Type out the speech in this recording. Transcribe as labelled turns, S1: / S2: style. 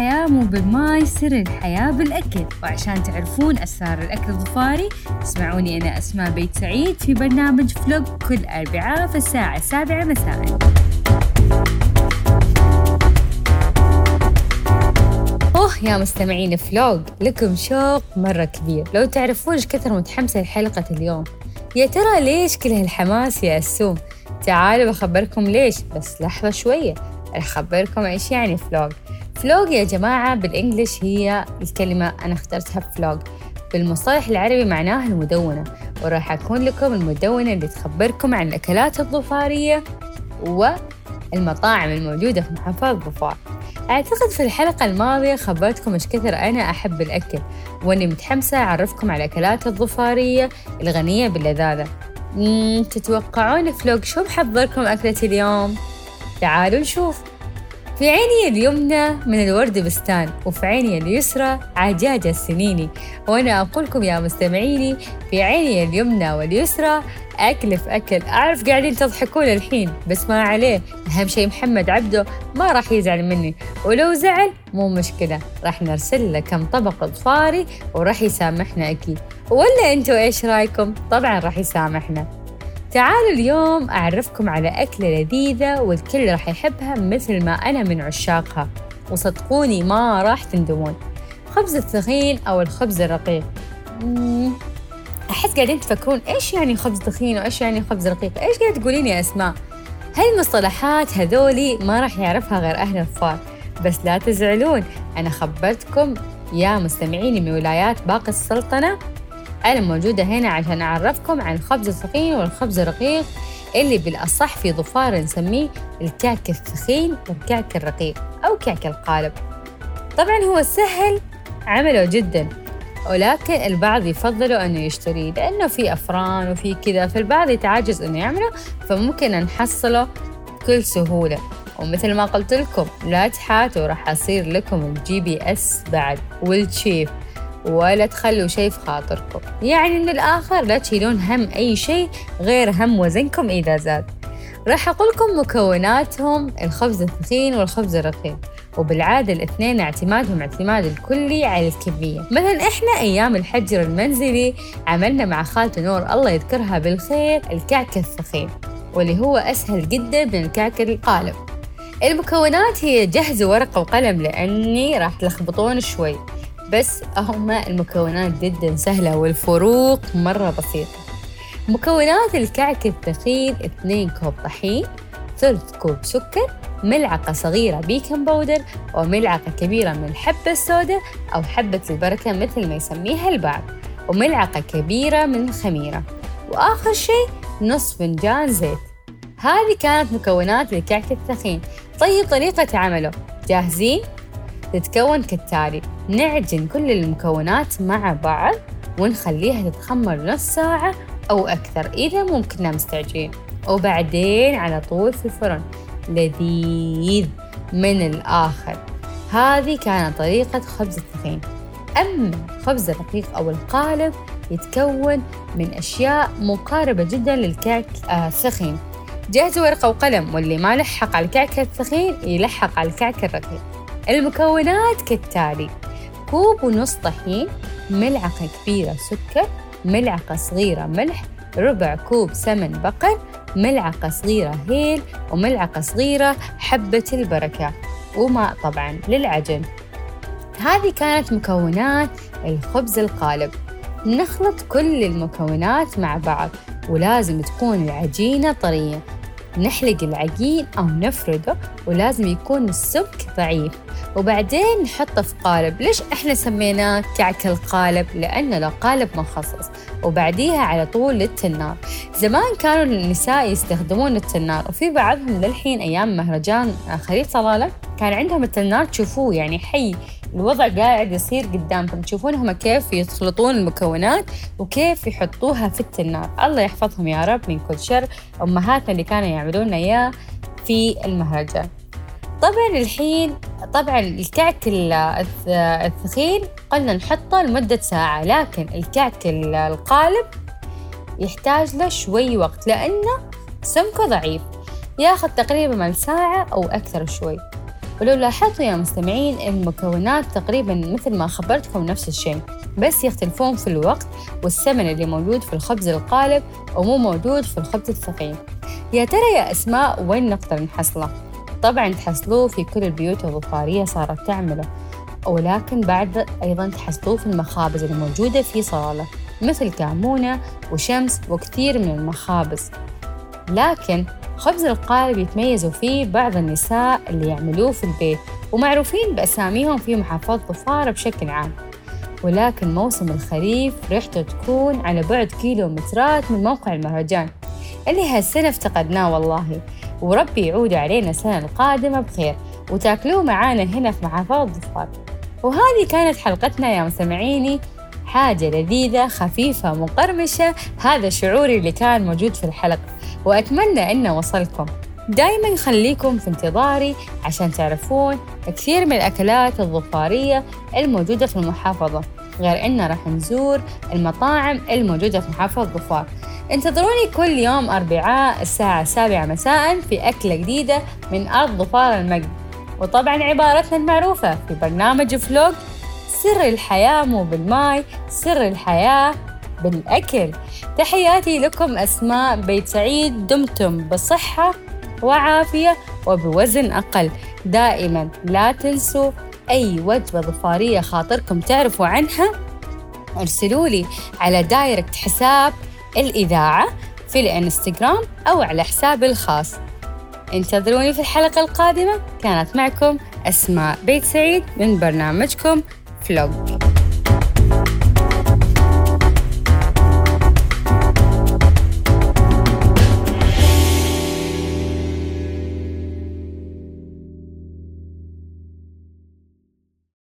S1: الحياة مو بالماي سر الحياة بالأكل. وعشان تعرفون أسرار الأكل الظفاري اسمعوني أنا أسماء بيت سعيد في برنامج فلوق كل أربعاء في الساعة السابعة مساءً. أوه يا مستمعين فلوج لكم شوق مرة كبير. لو تعرفون إيش كثر متحمسة لحلقة اليوم. يا ترى ليش كل هالحماس يا أسوم؟ تعالوا بخبركم ليش بس لحظة شوية. أخبركم إيش يعني vlog vlog يا جماعة بالإنجليش هي الكلمة أنا اخترتها vlog. بالمصطلح العربي معناها المدونة. وراح أكون لكم المدونة اللي تخبركم عن الأكلات الظفارية والمطاعم الموجودة في محافظة ظفار أعتقد في الحلقة الماضية خبرتكم إيش كثر أنا أحب الأكل وإني متحمسة أعرفكم على الأكلات الظفارية الغنية باللذاذة. تتوقعون فلوق شو بحضركم أكلة اليوم؟ تعالوا نشوف. في عيني اليمنى من الورد بستان وفي عيني اليسرى عجاجة السنيني وأنا أقول لكم يا مستمعيني في عيني اليمنى واليسرى أكل في أكل. أعرف قاعدين تضحكون الحين بس ما عليه. أهم شيء محمد عبده ما راح يزعل مني. ولو زعل مو مشكلة راح نرسل له كم طبق ظفاري وراح يسامحنا أكيد. ولا أنتوا إيش رأيكم؟ طبعا راح يسامحنا. تعالوا اليوم أعرفكم على أكلة لذيذة والكل راح يحبها مثل ما أنا من عشاقها. وصدقوني ما راح تندمون. خبز الثخين أو الخبز الرقيق. أحس قاعدين تفكرون إيش يعني خبز تخين وإيش يعني خبز رقيق؟ إيش قاعد تقولين يا أسماء؟ هالمصطلحات هذولي ما راح يعرفها غير أهل الفار. بس لا تزعلون أنا خبرتكم يا مستمعيني من ولايات باقي السلطنة أنا موجودة هنا عشان أعرفكم عن الخبز الثخين والخبز الرقيق اللي بالأصح في ظفار نسميه الكعك الثخين والكعك الرقيق أو كعك القالب. طبعا هو سهل عمله جدا ولكن البعض يفضلوا أنه يشتريه لأنه في أفران وفي كذا فالبعض يتعجز أنه يعمله فممكن نحصله بكل سهولة. ومثل ما قلت لكم لا تحاتوا راح أصير لكم ال GPS بعد. والتشيف ولا تخلوا شيء في خاطركم. يعني من الآخر لا تشيلون هم أي شيء غير هم وزنكم إذا زاد. راح أقول لكم مكوناتهم الخبز الثخين والخبز الرقيق وبالعادة الاثنين اعتمادهم اعتماد الكلي على الكمية. مثلا إحنا أيام الحجر المنزلي عملنا مع خالته نور الله يذكرها بالخير الكعك الثخين واللي هو أسهل جدا من الكعك القالب. المكونات هي جهزوا ورقة وقلم لأني راح تلخبطون شوي. بس هما المكونات جدا سهلة والفروق مرة بسيطة. مكونات الكعك الثخين 2 كوب طحين ثلث كوب سكر ملعقة صغيرة baking powder وملعقة كبيرة من الحبة السوداء أو حبة البركة مثل ما يسميها البعض وملعقة كبيرة من الخميرة وآخر شيء نصف فنجان زيت. هذه كانت مكونات الكعك الثخين طيب طريقة عمله؟ جاهزين؟ تتكون كالتالي. نعجن كل المكونات مع بعض ونخليها تتخمر نص ساعة أو أكثر إذا مو كنا مستعجلين. وبعدين على طول في الفرن. لذيذ. من الآخر. هذه كانت طريقة خبز الثخين أما خبز الرقيق أو القالب يتكون من أشياء مقاربة جدا للكعك الثخين جهزوا ورقة وقلم واللي ما لحق على الكعك الثخين يلحق على الكعك الرقيق. المكونات كالتالي كوب ونص طحين ملعقة كبيرة سكر ملعقة صغيرة ملح ربع كوب سمن بقر ملعقة صغيرة هيل وملعقة صغيرة حبة البركة. وماء طبعا للعجن. هذه كانت مكونات الخبز القالب. نخلط كل المكونات مع بعض ولازم تكون العجينة طرية. نحلق العجين أو نفرده ولازم يكون السمك ضعيف. وبعدين نحطه في قالب. ليش إحنا سميناه كعك القالب؟ لأنه له قالب مخصص وبعديها على طول للتنار. زمان كانوا النساء يستخدمون التنار وفي بعضهم للحين أيام مهرجان خليل صلاله كان عندهم التنار تشوفوه يعني حي. الوضع قاعد يصير قدامكم. تشوفونهم كيف يخلطون المكونات وكيف يحطوها في التنار. الله يحفظهم يا رب من كل شر. أمهاتنا اللي كانوا يعملون إياه في المهرجان. طبعا الحين طبعا الكعك الثخين قلنا نحطه لمدة ساعة لكن الكعك القالب يحتاج له شوي وقت لأنه سمكه ضعيف ياخذ تقريبا من ساعة أو أكثر شوي ولو لاحظتوا يا مستمعين المكونات تقريبا مثل ما خبرتكم نفس الشيء بس يختلفون في الوقت والثمن اللي موجود في الخبز القالب ومو موجود في الخبز الثقيل يا ترى يا أسماء وين نقدر نحصله؟ طبعا تحصلوه في كل البيوت الظفارية صارت تعمله ولكن بعد أيضا تحصلوه في المخابز الموجودة في صالة مثل كامونة وشمس وكثير من المخابز. لكن خبز القالب يتميزوا فيه بعض النساء اللي يعملوه في البيت ومعروفين بأساميهم في محافظة ظفار بشكل عام. ولكن موسم الخريف ريحته تكون على بعد كيلومترات من موقع المهرجان اللي هالسنة افتقدناه والله. وربي يعود علينا السنة القادمة بخير. وتاكلوه معانا هنا في محافظة ظفار وهذه كانت حلقتنا يا مستمعيني. حاجة لذيذة خفيفة مقرمشة. هذا شعوري اللي كان موجود في الحلقة. وأتمنى أنه وصلكم. دايما خليكم في انتظاري عشان تعرفون كثير من الأكلات الظفارية الموجودة في المحافظة. غير أن راح نزور المطاعم الموجودة في محافظة ظفار. انتظروني كل يوم أربعاء الساعة السابعة مساء في أكلة جديدة من أرض ظفار المجد. وطبعا عبارتنا المعروفة في برنامج فلوج سر الحياة مو بالماي سر الحياة بالأكل. تحياتي لكم أسماء بيت سعيد دمتم بصحة وعافية وبوزن أقل. دائما لا تنسوا أي وجبة ظفارية خاطركم تعرفوا عنها ارسلوا لي على direct حساب الإذاعة في الإنستغرام أو على حسابي الخاص. انتظروني في الحلقة القادمة. كانت معكم أسماء بيت سعيد من برنامجكم فلوج.